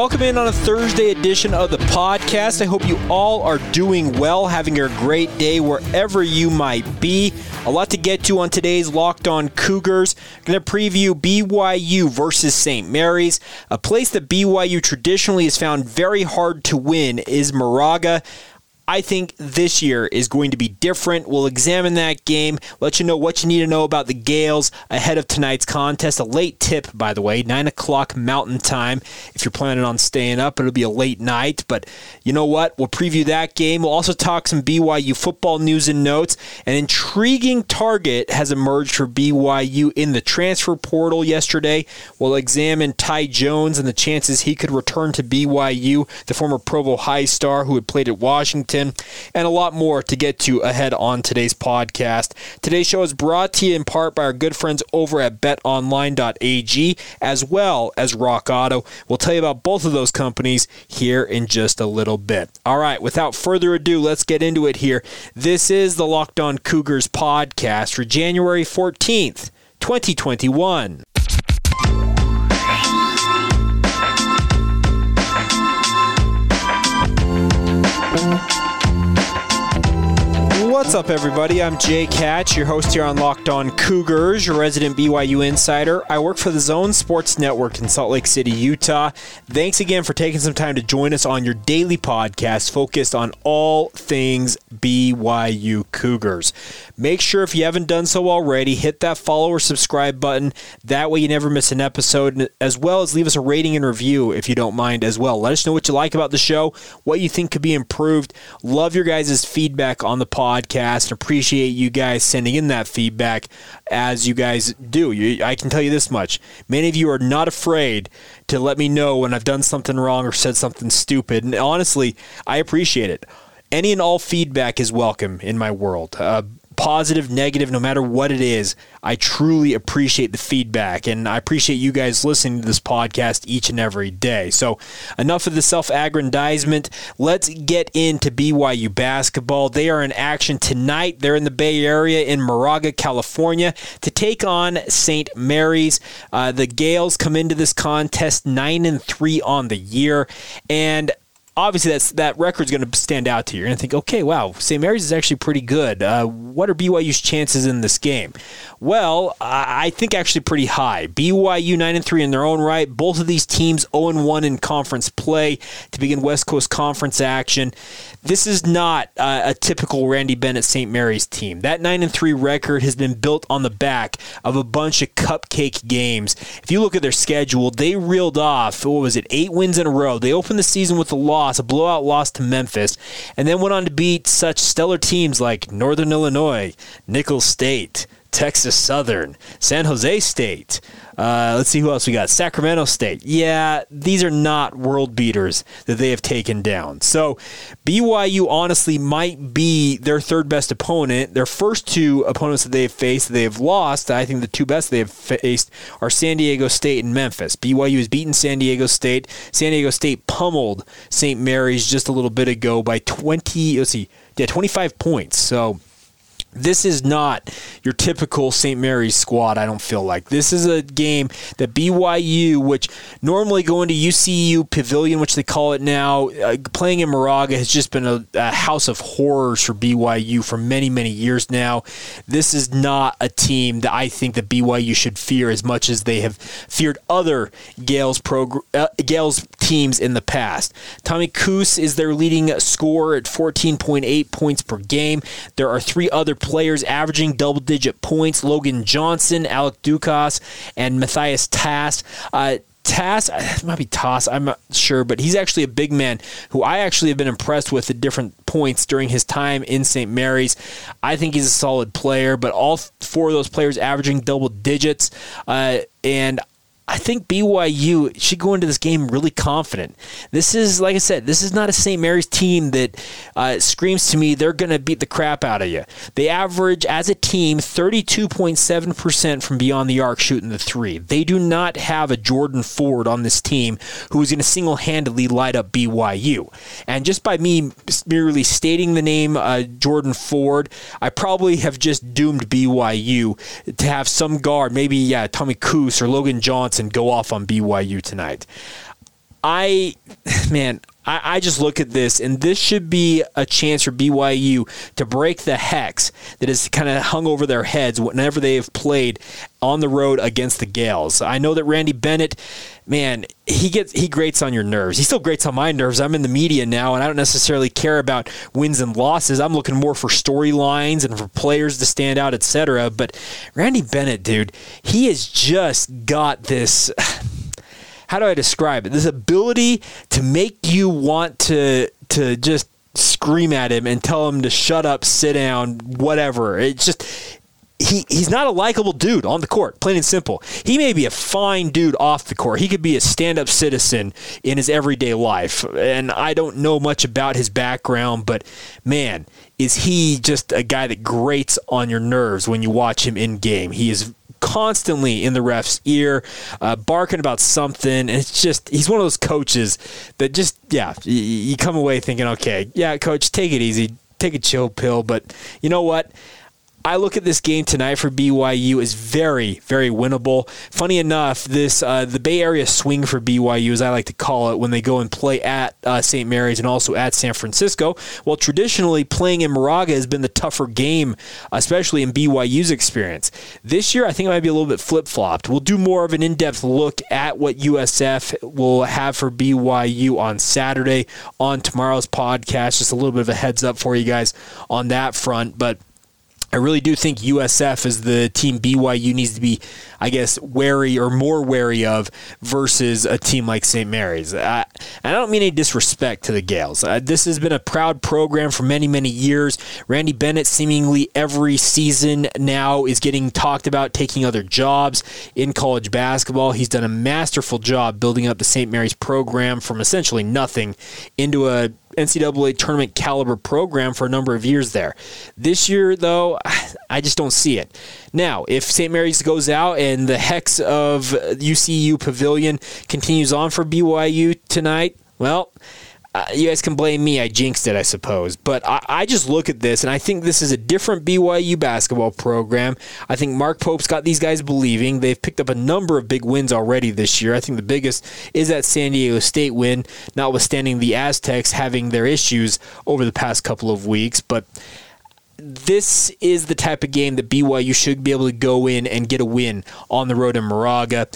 Welcome in on a Thursday edition of the podcast. I hope you all are doing well, having a great day wherever you might be. A lot to get to on today's Locked On Cougars. Going to preview BYU versus St. Mary's, a place that BYU traditionally has found very hard to win is Moraga. I think this year is going to be different. We'll examine that game, let you know what you need to know about the Gaels ahead of tonight's contest. A late tip, by the way, 9 o'clock Mountain Time. If you're planning on staying up, it'll be a late night. But you know what? We'll preview that game. We'll also talk some BYU football news and notes. An intriguing target has emerged for BYU in the transfer portal yesterday. We'll examine Ty Jones and the chances he could return to BYU, the former Provo High star who had played at Washington and a lot more to get to ahead on today's podcast. Today's show is brought to you in part by our good friends over at betonline.ag as well as Rock Auto. We'll tell you about both of those companies here in just a little bit. All right, without further ado, let's get into it here. This is the Locked On Cougars podcast for January 14th, 2021. What's up, everybody? I'm Jake Hatch, your host here on Locked On Cougars, your resident BYU insider. I work for the Zone Sports Network in Salt Lake City, Utah. Thanks again for taking some time to join us on your daily podcast focused on all things BYU Cougars. Make sure if you haven't done so already, hit that follow or subscribe button. That way you never miss an episode, as well as leave us a rating and review if you don't mind as well. Let us know what you like about the show, what you think could be improved. Love your guys' feedback on the podcast podcast. Appreciate you guys sending in that feedback as you guys do. You, I can tell you this much. Many of you are not afraid to let me know when I've done something wrong or said something stupid. And honestly, I appreciate it. Any and all feedback is welcome in my world. Uh, positive, negative, no matter what it is, I truly appreciate the feedback and I appreciate you guys listening to this podcast each and every day. So, enough of the self aggrandizement. Let's get into BYU basketball. They are in action tonight. They're in the Bay Area in Moraga, California to take on St. Mary's. Uh, the Gaels come into this contest 9 and 3 on the year. And obviously that's that record's going to stand out to you. You're going to think, okay, wow, St. Mary's is actually pretty good. Uh, what are BYU's chances in this game? Well, I think actually pretty high. BYU nine and three in their own right. Both of these teams 0 and one in conference play to begin West Coast Conference action. This is not uh, a typical Randy Bennett St. Mary's team. That 9 and 3 record has been built on the back of a bunch of cupcake games. If you look at their schedule, they reeled off, what was it, eight wins in a row. They opened the season with a loss, a blowout loss to Memphis, and then went on to beat such stellar teams like Northern Illinois, Nicholls State, Texas Southern, San Jose State. Uh, let's see who else we got. Sacramento State. Yeah, these are not world beaters that they have taken down. So BYU honestly might be their third best opponent. Their first two opponents that they have faced, they have lost. I think the two best they have faced are San Diego State and Memphis. BYU has beaten San Diego State. San Diego State pummeled St. Mary's just a little bit ago by 20. Let's see, yeah, 25 points. So this is not your typical St. Mary's squad, I don't feel like. This is a game that BYU, which normally going to UCU Pavilion, which they call it now, uh, playing in Moraga has just been a, a, house of horrors for BYU for many, many years now. This is not a team that I think that BYU should fear as much as they have feared other Gaels, progr- uh, Gaels teams in the past. Tommy Kuhse is their leading scorer at 14.8 points per game. There are three other players averaging double digit points Logan Johnson, Alec Ducas, and Matthias Tass. Uh, Tass, it might be Toss, I'm not sure, but he's actually a big man who I actually have been impressed with at different points during his time in St. Mary's. I think he's a solid player, but all four of those players averaging double digits. Uh, and I think BYU should go into this game really confident. This is, like I said, this is not a St. Mary's team that uh, screams to me they're going to beat the crap out of you. They average, as a team, 32.7% from beyond the arc shooting the three. They do not have a Jordan Ford on this team who is going to single handedly light up BYU. And just by me merely stating the name uh, Jordan Ford, I probably have just doomed BYU to have some guard, maybe, yeah, Tommy Kuhse or Logan Johnson go off on BYU tonight. I, man, I, I, just look at this, and this should be a chance for BYU to break the hex that has kind of hung over their heads whenever they have played on the road against the Gaels. I know that Randy Bennett, man, he gets he grates on your nerves. He still grates on my nerves. I'm in the media now, and I don't necessarily care about wins and losses. I'm looking more for storylines and for players to stand out, etc. But Randy Bennett, dude, he has just got this how do I describe it? This ability to make you want to to just scream at him and tell him to shut up, sit down, whatever. It's just he, he's not a likable dude on the court, plain and simple. He may be a fine dude off the court. He could be a stand up citizen in his everyday life. And I don't know much about his background, but man, is he just a guy that grates on your nerves when you watch him in game. He is constantly in the ref's ear, uh, barking about something. And it's just, he's one of those coaches that just, yeah, you, you come away thinking, okay, yeah, coach, take it easy, take a chill pill. But you know what? I look at this game tonight for BYU as very, very winnable. Funny enough, this uh, the Bay Area swing for BYU, as I like to call it, when they go and play at uh, St. Mary's and also at San Francisco. Well, traditionally playing in Moraga has been the tougher game, especially in BYU's experience. This year, I think it might be a little bit flip flopped. We'll do more of an in depth look at what USF will have for BYU on Saturday on tomorrow's podcast. Just a little bit of a heads up for you guys on that front, but. I really do think USF is the team BYU needs to be, I guess, wary or more wary of versus a team like St. Mary's. I, I don't mean any disrespect to the Gaels. Uh, this has been a proud program for many, many years. Randy Bennett, seemingly every season now, is getting talked about taking other jobs in college basketball. He's done a masterful job building up the St. Mary's program from essentially nothing into a NCAA tournament caliber program for a number of years there. This year, though, I just don't see it. Now, if St. Mary's goes out and the hex of UCU Pavilion continues on for BYU tonight, well, uh, you guys can blame me. I jinxed it, I suppose. But I, I, just look at this and I think this is a different BYU basketball program. I think Mark Pope's got these guys believing. They've picked up a number of big wins already this year. I think the biggest is that San Diego State win, notwithstanding the Aztecs having their issues over the past couple of weeks. But this is the type of game that BYU should be able to go in and get a win on the road in Moraga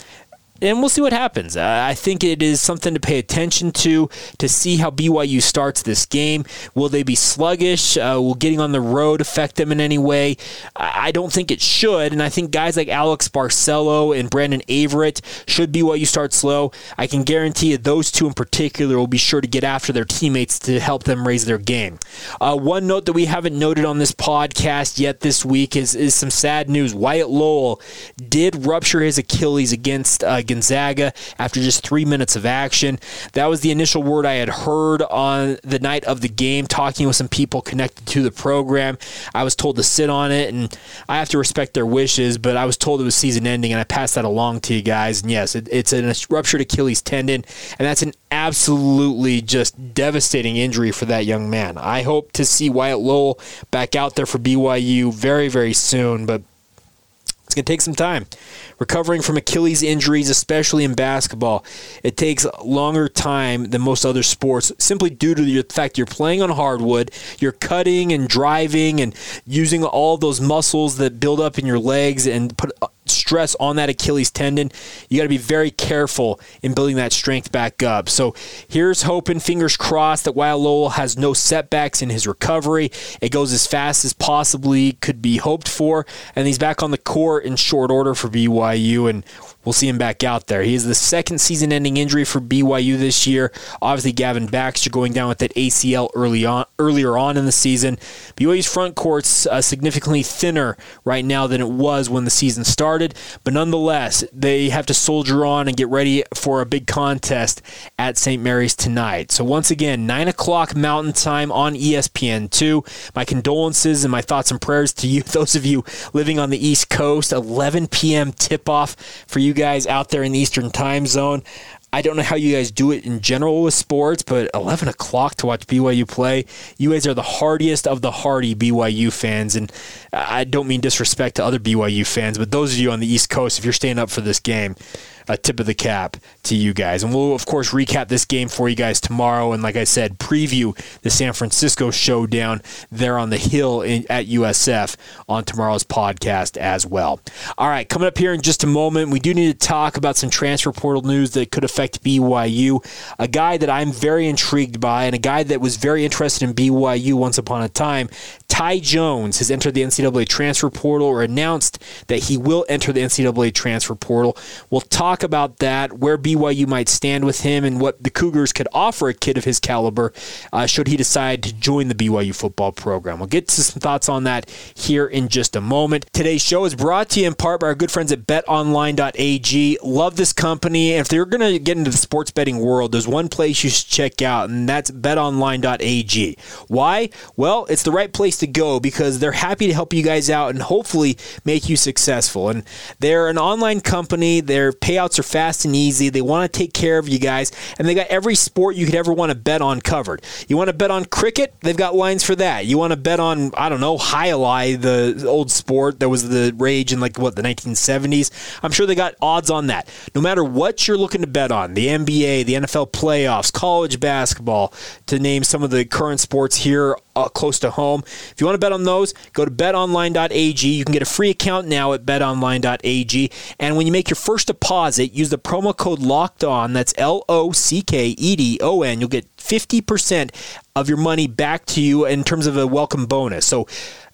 and we'll see what happens. I think it is something to pay attention to to see how BYU starts this game. Will they be sluggish? Uh, will getting on the road affect them in any way? I don't think it should, and I think guys like Alex Barcelo and Brandon Averette should BYU start slow. I can guarantee you those two in particular will be sure to get after their teammates to help them raise their game. Uh, one note that we haven't noted on this podcast yet this week is, is some sad news. Wyatt Lohner did rupture his Achilles against. Uh, Gonzaga after just three minutes of action. That was the initial word I had heard on the night of the game, talking with some people connected to the program. I was told to sit on it, and I have to respect their wishes, but I was told it was season ending, and I passed that along to you guys. And yes, it, it's a ruptured Achilles tendon, and that's an absolutely just devastating injury for that young man. I hope to see Wyatt Lohner back out there for BYU very, very soon, but it's going to take some time. Recovering from Achilles injuries, especially in basketball, it takes longer time than most other sports simply due to the fact you're playing on hardwood, you're cutting and driving and using all those muscles that build up in your legs and put stress on that Achilles tendon. You got to be very careful in building that strength back up. So here's hoping, fingers crossed, that Wyatt Lohner has no setbacks in his recovery. It goes as fast as possibly could be hoped for, and he's back on the court in short order for BYU. And we'll see him back out there. He is the second season ending injury for BYU this year. Obviously, Gavin Baxter going down with that ACL early on, earlier on in the season. BYU's front court's uh, significantly thinner right now than it was when the season started. but nonetheless, they have to soldier on and get ready for a big contest at St. Mary's tonight. So, once again, 9 o'clock Mountain Time on ESPN2. My condolences and my thoughts and prayers to you, those of you living on the East Coast. 11 p.m. tip off for you guys out there in the Eastern Time Zone. I don't know how you guys do it in general with sports, but 11 o'clock to watch BYU play, you guys are the hardiest of the hardy BYU fans. And I don't mean disrespect to other BYU fans, but those of you on the East Coast, if you're staying up for this game, a tip of the cap to you guys. And we'll, of course, recap this game for you guys tomorrow. And like I said, preview the San Francisco showdown there on the hill in, at USF on tomorrow's podcast as well. All right, coming up here in just a moment, we do need to talk about some transfer portal news that could affect BYU. A guy that I'm very intrigued by, and a guy that was very interested in BYU once upon a time, Ty Jones has entered the NCAA transfer portal or announced that he will enter the NCAA transfer portal. We'll talk about that, where BYU might stand with him, and what the Cougars could offer a kid of his caliber uh, should he decide to join the BYU football program. We'll get to some thoughts on that here in just a moment. Today's show is brought to you in part by our good friends at betonline.ag. Love this company. If you're going to get into the sports betting world, there's one place you should check out, and that's betonline.ag. Why? Well, it's the right place to go because they're happy to help you guys out and hopefully make you successful. And they're an online company. Their are fast and easy. They want to take care of you guys, and they got every sport you could ever want to bet on covered. You want to bet on cricket? They've got lines for that. You want to bet on I don't know alai, the old sport that was the rage in like what the 1970s. I'm sure they got odds on that. No matter what you're looking to bet on, the NBA, the NFL playoffs, college basketball, to name some of the current sports here uh, close to home. If you want to bet on those, go to betonline.ag. You can get a free account now at betonline.ag. And when you make your first deposit, use the promo code locked on. That's L O C K E D O N. You'll get 50% of your money back to you in terms of a welcome bonus. So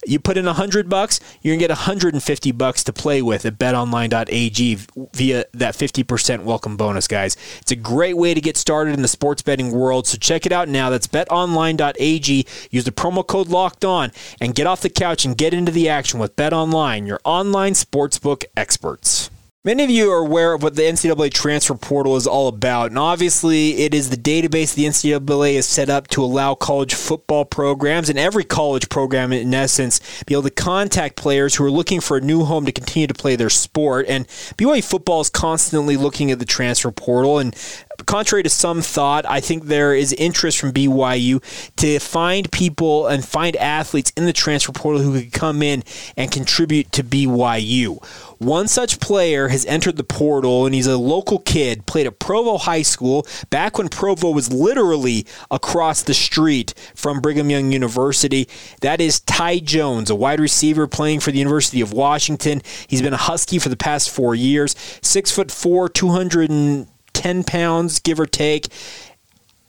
you put in 100 bucks, you're going to get 150 bucks to play with at betonline.ag via that 50% welcome bonus, guys. It's a great way to get started in the sports betting world, so check it out now. That's betonline.ag. Use the promo code locked on and get off the couch and get into the action with BetOnline, your online sportsbook experts. Many of you are aware of what the NCAA transfer portal is all about, and obviously, it is the database the NCAA has set up to allow college football programs and every college program, in essence, be able to contact players who are looking for a new home to continue to play their sport. And BYU football is constantly looking at the transfer portal, and contrary to some thought, I think there is interest from BYU to find people and find athletes in the transfer portal who could come in and contribute to BYU. One such player has entered the portal, and he's a local kid, played at Provo High School back when Provo was literally across the street from Brigham Young University. That is Ty Jones, a wide receiver playing for the University of Washington. He's been a Husky for the past four years. Six foot four, 210 pounds, give or take.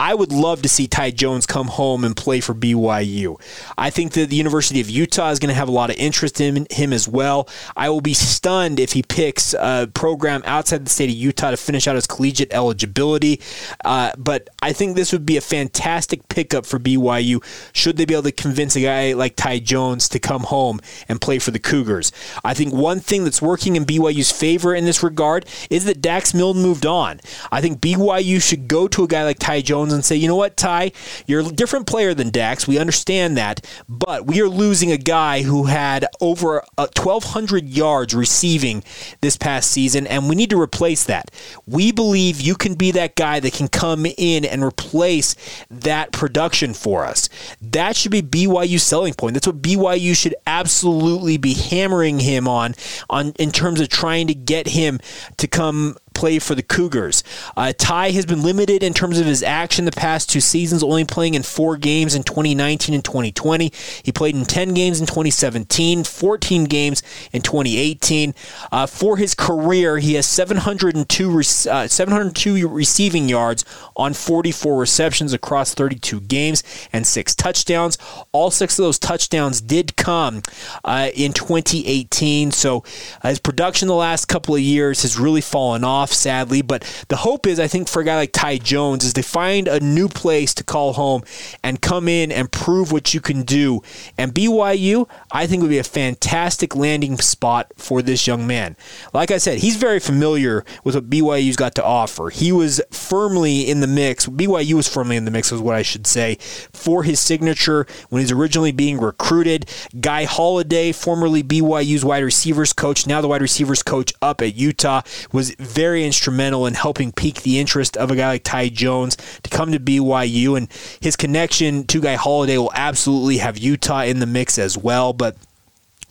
I would love to see Ty Jones come home and play for BYU. I think that the University of Utah is going to have a lot of interest in him as well. I will be stunned if he picks a program outside the state of Utah to finish out his collegiate eligibility. Uh, but I think this would be a fantastic pickup for BYU should they be able to convince a guy like Ty Jones to come home and play for the Cougars. I think one thing that's working in BYU's favor in this regard is that Dax Milne moved on. I think BYU should go to a guy like Ty Jones and say, you know what, Ty, you're a different player than Dax. We understand that, but we are losing a guy who had over uh, 1,200 yards receiving this past season, and we need to replace that. We believe you can be that guy that can come in and replace that production for us. That should be BYU's selling point. That's what BYU should absolutely be hammering him on, on in terms of trying to get him to come play for the Cougars. Uh, Ty has been limited in terms of his action the past two seasons, only playing in four games in 2019 and 2020. He played in 10 games in 2017, 14 games in 2018. Uh, for his career, he has 702, uh, 702 receiving yards on 44 receptions across 32 games and six touchdowns. All six of those touchdowns did come uh, in 2018. So uh, his production the last couple of years has really fallen off off, sadly. But the hope is, I think, for a guy like Ty Jones, is to find a new place to call home and come in and prove what you can do. And BYU, I think, would be a fantastic landing spot for this young man. Like I said, he's very familiar with what BYU's got to offer. He was firmly in the mix. BYU was firmly in the mix, was what I should say, for his signature when he's originally being recruited. Guy Holliday, formerly BYU's wide receivers coach, now the wide receivers coach up at Utah, was very instrumental in helping pique the interest of a guy like Ty Jones to come to BYU. And his connection to Guy Holliday will absolutely have Utah in the mix as well. But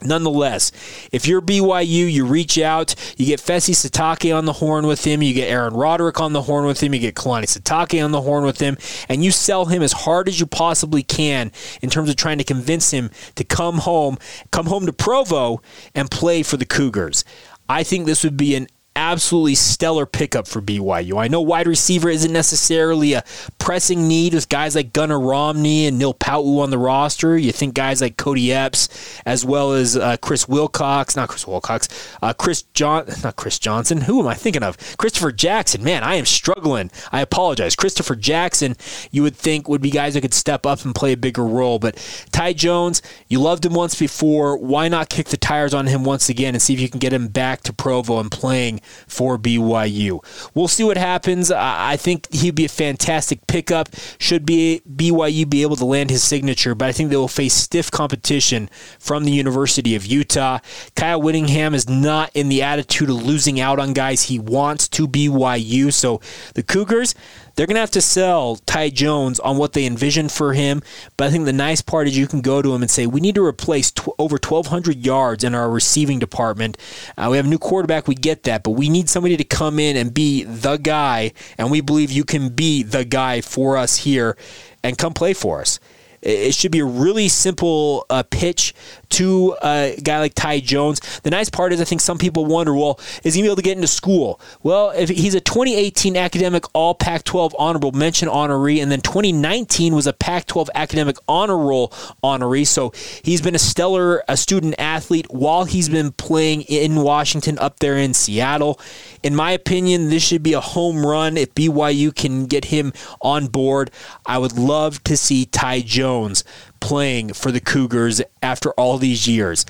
Nonetheless, if you're BYU, you reach out, you get Fesi Sitake on the horn with him, you get Aaron Roderick on the horn with him, you get Kalani Sitake on the horn with him, and you sell him as hard as you possibly can in terms of trying to convince him to come home, come home to Provo and play for the Cougars. I think this would be an absolutely stellar pickup for BYU. I know wide receiver isn't necessarily a pressing need with guys like Gunnar Romney and Neil Pau'u on the roster. You think guys like Kody Epps as well as uh, Chris Wilcox, not Chris Wilcox, uh, Chris John, not Chris Johnson. Who am I thinking of? Christopher Jackson. Man, I am struggling. I apologize. Christopher Jackson, you would think would be guys that could step up and play a bigger role. But Ty Jones, you loved him once before. Why not kick the tires on him once again and see if you can get him back to Provo and playing for BYU. We'll see what happens. I think he'd be a fantastic pickup. Should be BYU be able to land his signature, but I think they will face stiff competition from the University of Utah. Kyle Whittingham is not in the attitude of losing out on guys he wants to BYU. So the Cougars, they're going to have to sell Ty Jones on what they envision for him. But I think the nice part is you can go to him and say, we need to replace tw- over 1,200 yards in our receiving department. Uh, we have a new quarterback, we get that, but we need somebody to come in and be the guy. And we believe you can be the guy for us here and come play for us. It should be a really simple uh, pitch to a guy like Ty Jones. The nice part is, I think some people wonder, well, is he able to get into school? Well, if he's a 2018 academic All Pac-12 honorable mention honoree, and then 2019 was a Pac-12 academic honor roll honoree. So he's been a stellar a student athlete while he's been playing in Washington, up there in Seattle. In my opinion, this should be a home run if BYU can get him on board. I would love to see Ty Jones playing for the Cougars after all these years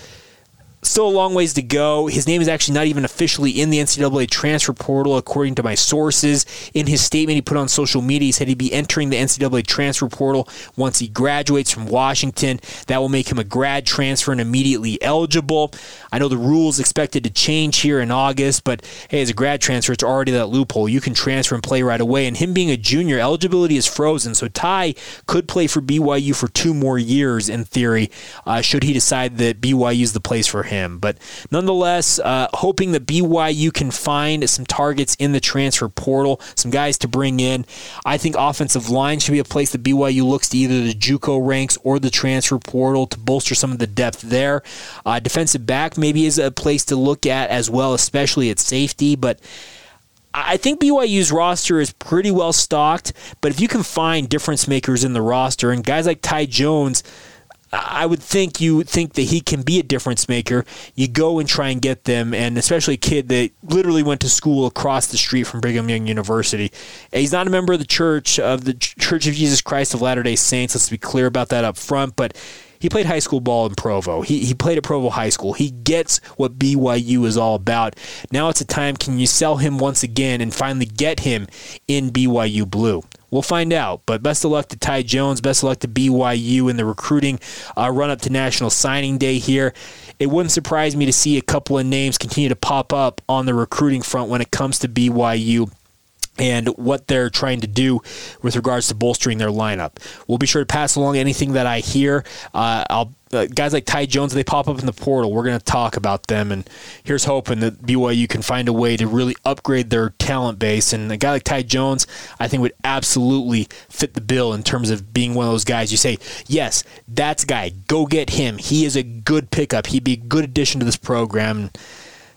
still a long ways to go. His name is actually not even officially in the NCAA transfer portal, according to my sources. In his statement he put on social media, he said he'd be entering the NCAA transfer portal once he graduates from Washington. That will make him a grad transfer and immediately eligible. I know the rules expected to change here in August, but hey, as a grad transfer, it's already that loophole. You can transfer and play right away. And him being a junior, eligibility is frozen. So Ty could play for BYU for two more years in theory, uh, should he decide that BYU is the place for him him. But nonetheless, uh, hoping that BYU can find some targets in the transfer portal, some guys to bring in. I think offensive line should be a place that BYU looks to either the JUCO ranks or the transfer portal to bolster some of the depth there. Uh, defensive back maybe is a place to look at as well, especially at safety. But I think BYU's roster is pretty well stocked, but if you can find difference makers in the roster and guys like Ty Jones, I would think you think that he can be a difference maker. You go and try and get them, and especially a kid that literally went to school across the street from Brigham Young University. He's not a member of the church of the Church of Jesus Christ of Latter Day Saints. Let's be clear about that up front, but. He played high school ball in Provo. He, he played at Provo High School. He gets what BYU is all about. Now it's a time can you sell him once again and finally get him in BYU blue? We'll find out. But best of luck to Ty Jones. Best of luck to BYU in the recruiting uh, run up to National Signing Day here. It wouldn't surprise me to see a couple of names continue to pop up on the recruiting front when it comes to BYU and what they're trying to do with regards to bolstering their lineup. We'll be sure to pass along anything that I hear. Uh, I'll uh, guys like Ty Jones, they pop up in the portal. We're going to talk about them, and here's hoping that BYU can find a way to really upgrade their talent base. And a guy like Ty Jones, I think, would absolutely fit the bill in terms of being one of those guys. You say, yes, that's guy. Go get him. He is a good pickup. He'd be a good addition to this program.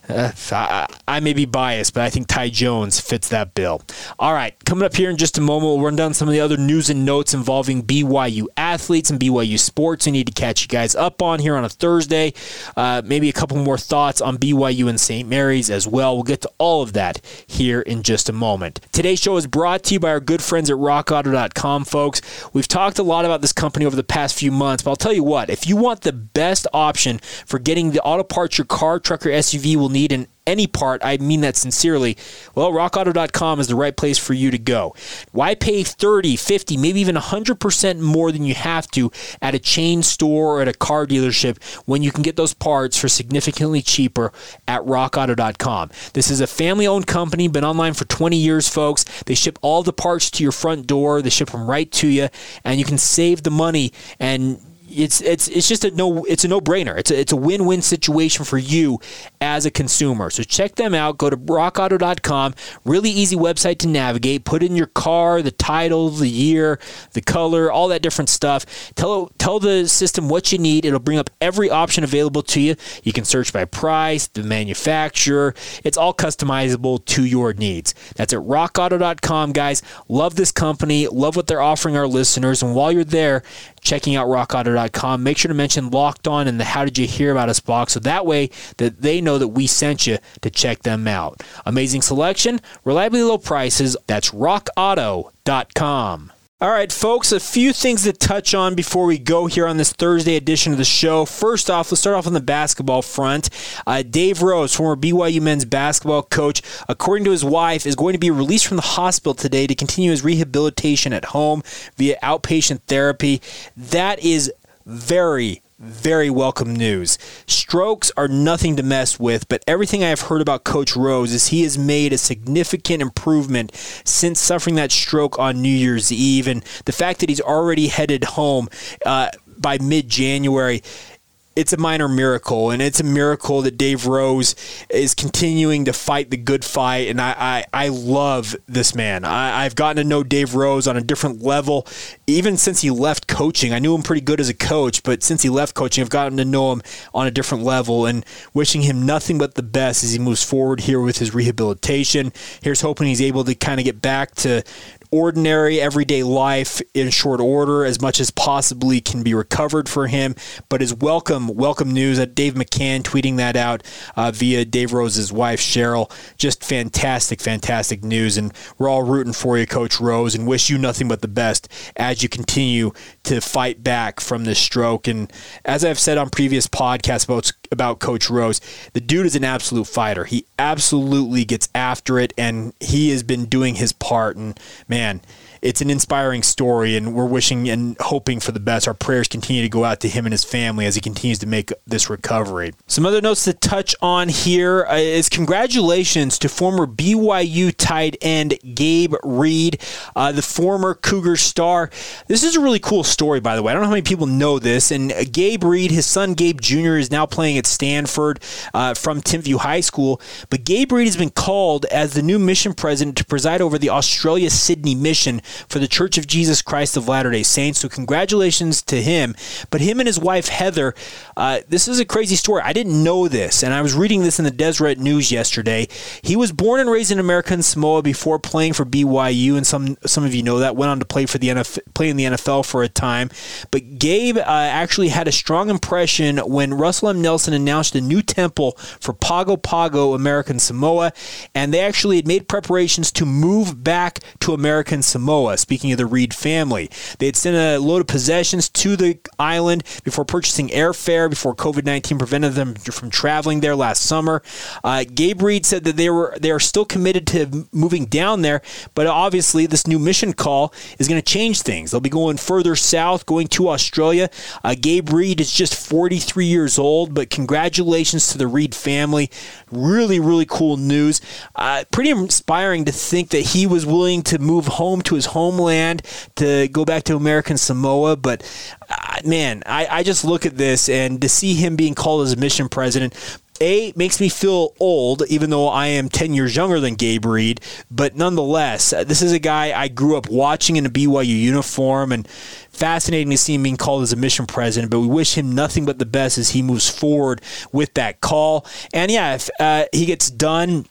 Uh, I, may be biased, but I think Ty Jones fits that bill. All right, coming up here in just a moment, we'll run down some of the other news and notes involving BYU athletes and BYU sports. We need to catch you guys up on here on a Thursday. Uh, maybe a couple more thoughts on BYU and St. Mary's as well. We'll get to all of that here in just a moment. Today's show is brought to you by our good friends at RockAuto.com, folks. We've talked a lot about this company over the past few months, but I'll tell you what, if you want the best option for getting the auto parts your car, truck, or SUV will need in any part, I mean that sincerely, well, rockauto.com is the right place for you to go. Why pay 30, 50, maybe even 100% more than you have to at a chain store or at a car dealership when you can get those parts for significantly cheaper at rockauto.com? This is a family owned company, been online for 20 years, folks. They ship all the parts to your front door, they ship them right to you, and you can save the money and it's it's it's just a no it's a no brainer. It's a, it's a win win situation for you as a consumer. So check them out. Go to rockauto.com. Really easy website to navigate. Put in your car, the title, the year, the color, all that different stuff. Tell tell the system what you need. It'll bring up every option available to you. You can search by price, the manufacturer. It's all customizable to your needs. That's at rockauto.com, guys. Love this company. Love what they're offering our listeners. And while you're there, checking out rockauto.com. Make sure to mention Locked On in the How Did You Hear About Us box so that way that they know that we sent you to check them out. Amazing selection, reliably low prices. That's rockauto.com. All right, folks, a few things to touch on before we go here on this Thursday edition of the show. First off, let's start off on the basketball front. Uh, Dave Rose, former BYU men's basketball coach, according to his wife, is going to be released from the hospital today to continue his rehabilitation at home via outpatient therapy. That is very, very welcome news. Strokes are nothing to mess with, but everything I've heard about Coach Rose is he has made a significant improvement since suffering that stroke on New Year's Eve. And the fact that he's already headed home uh, by mid January it's a minor miracle, and it's a miracle that Dave Rose is continuing to fight the good fight. And I, I, I love this man. I, I've gotten to know Dave Rose on a different level, even since he left coaching. I knew him pretty good as a coach, but since he left coaching, I've gotten to know him on a different level. And wishing him nothing but the best as he moves forward here with his rehabilitation. Here's hoping he's able to kind of get back to ordinary everyday life in short order as much as possibly can be recovered for him. But is welcome, welcome news that Dave McCann tweeting that out uh, via Dave Rose's wife, Cheryl. Just fantastic, fantastic news. And we're all rooting for you, Coach Rose, and wish you nothing but the best as you continue to fight back from this stroke. And as I've said on previous podcasts about, about Coach Rose, the dude is an absolute fighter. He absolutely gets after it, and he has been doing his part. And man, man, it's an inspiring story, and we're wishing and hoping for the best. Our prayers continue to go out to him and his family as he continues to make this recovery. Some other notes to touch on here uh, congratulations to former BYU tight end Gabe Reid, uh, the former Cougar star. This is a really cool story, by the way. I don't know how many people know this. And Gabe Reid, his son Gabe Jr., is now playing at Stanford uh, from Timpview High School. But Gabe Reid has been called as the new mission president to preside over the Australia Sydney mission for the Church of Jesus Christ of Latter day Saints. So, congratulations to him. But him and his wife, Heather, uh, this is a crazy story. I didn't know this, and I was reading this in the Deseret News yesterday. He was born and raised in American Samoa before playing for BYU, and some some of you know that. Went on to play for the NFL, play in the NFL for a time. But Gabe uh, actually had a strong impression when Russell M. Nelson announced a new temple for Pago Pago, American Samoa, and they actually had made preparations to move back to American Samoa. Samoa. Speaking of the Reid family, they had sent a load of possessions to the island before purchasing airfare before COVID 19 prevented them from traveling there last summer. Uh, Gabe Reid said that they were they are still committed to moving down there, but obviously this new mission call is going to change things. They'll be going further south, going to Australia. Uh, Gabe Reid is just 43 years old, but congratulations to the Reid family. Really, really cool news. Uh, pretty inspiring to think that he was willing to move home to his homeland to go back to American Samoa. But uh, man, I, I just look at this and to see him being called as mission president, A makes me feel old, even though I am 10 years younger than Gabe Reid. But nonetheless, uh, this is a guy I grew up watching in a BYU uniform and fascinating to see him being called as a mission president. But we wish him nothing but the best as he moves forward with that call. And yeah, if uh, he gets done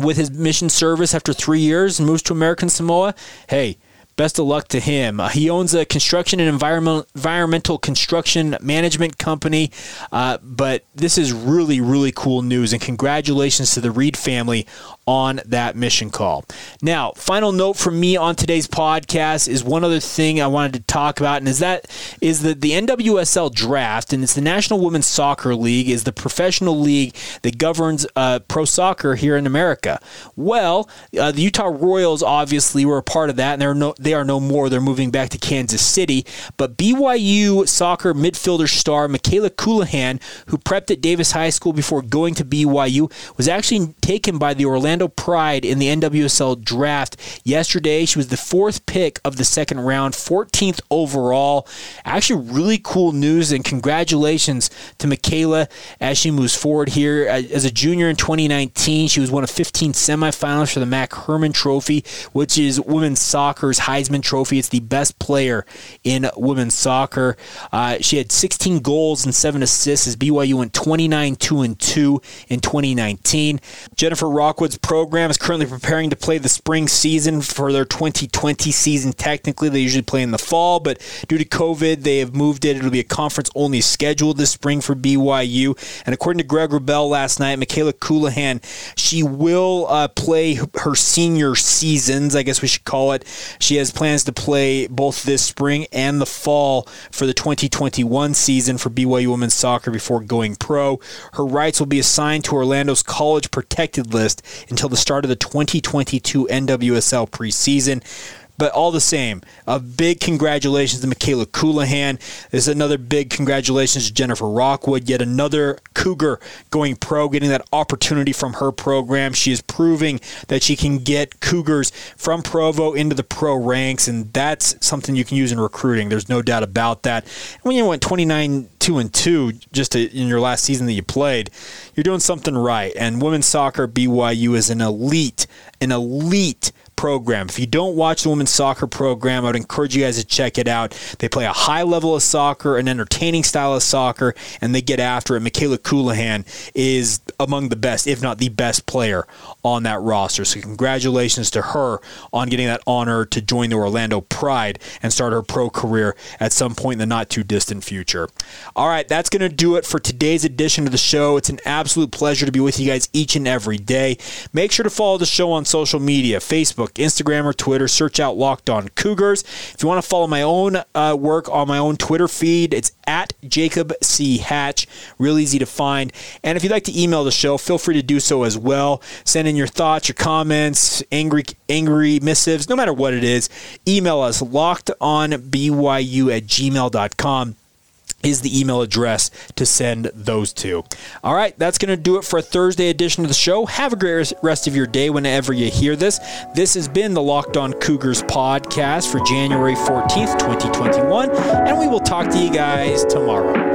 with his mission service after three years and moves to American Samoa, hey, best of luck to him. Uh, he owns a construction and environmental environmental construction management company. Uh, but this is really, really cool news, and congratulations to the Reid family on that mission call. Now, final note from me on today's podcast is one other thing I wanted to talk about, and is that is that the NWSL draft, and it's the National Women's Soccer League, is the professional league that governs uh, pro soccer here in America. Well, uh, the Utah Royals obviously were a part of that, and they're no, they are no more. They're moving back to Kansas City. But BYU soccer midfielder star Mikayla Colohan, who prepped at Davis High School before going to BYU, was actually taken by the Orlando Orlando Pride in the NWSL draft yesterday. She was the fourth pick of the second round, 14th overall. Actually, really cool news and congratulations to Mikayla as she moves forward here. As a junior in 2019, she was one of 15 semifinals for the Mac Hermann Trophy, which is women's soccer's Heisman Trophy. It's the best player in women's soccer. Uh, she had 16 goals and seven assists as BYU went 29 2 and 2 in 2019. Jennifer Rockwood's program is currently preparing to play the spring season for their 2020 season. Technically, they usually play in the fall, but due to COVID, they have moved it. It'll be a conference only schedule this spring for BYU. And according to Greg Wrubell last night, Mikayla Colohan, she will uh, play her senior seasons, I guess we should call it. She has plans to play both this spring and the fall for the 2021 season for BYU women's soccer before going pro. Her rights will be assigned to Orlando's college protected list until the start of the 2022 NWSL preseason. But all the same, a big congratulations to Mikayla Colohan. is another big congratulations to Jennifer Rockwood, yet another Cougar going pro, getting that opportunity from her program. She is proving that she can get Cougars from Provo into the pro ranks, and that's something you can use in recruiting. There's no doubt about that. when you went 29 2 and 2 just to, in your last season that you played, you're doing something right. And women's soccer BYU is an elite, an elite program. If you don't watch the women's soccer program, I would encourage you guys to check it out. They play a high level of soccer, an entertaining style of soccer, and they get after it. Mikayla Colohan is among the best, if not the best player on that roster. So congratulations to her on getting that honor to join the Orlando Pride and start her pro career at some point in the not too distant future. All right, that's going to do it for today's edition of the show. It's an absolute pleasure to be with you guys each and every day. Make sure to follow the show on social media, Facebook, Facebook, Instagram, or Twitter. Search out Locked On Cougars. If you want to follow my own uh, work on my own Twitter feed, it's at Jacob C. Hatch. Real easy to find. And if you'd like to email the show, feel free to do so as well. Send in your thoughts, your comments, angry angry missives, no matter what it is. Email us lockedonbyu at gmail.com is the email address to send those to. All right, that's going to do it for a Thursday edition of the show. Have a great rest of your day whenever you hear this. This has been the Locked On Cougars podcast for January 14th, 2021, and we will talk to you guys tomorrow.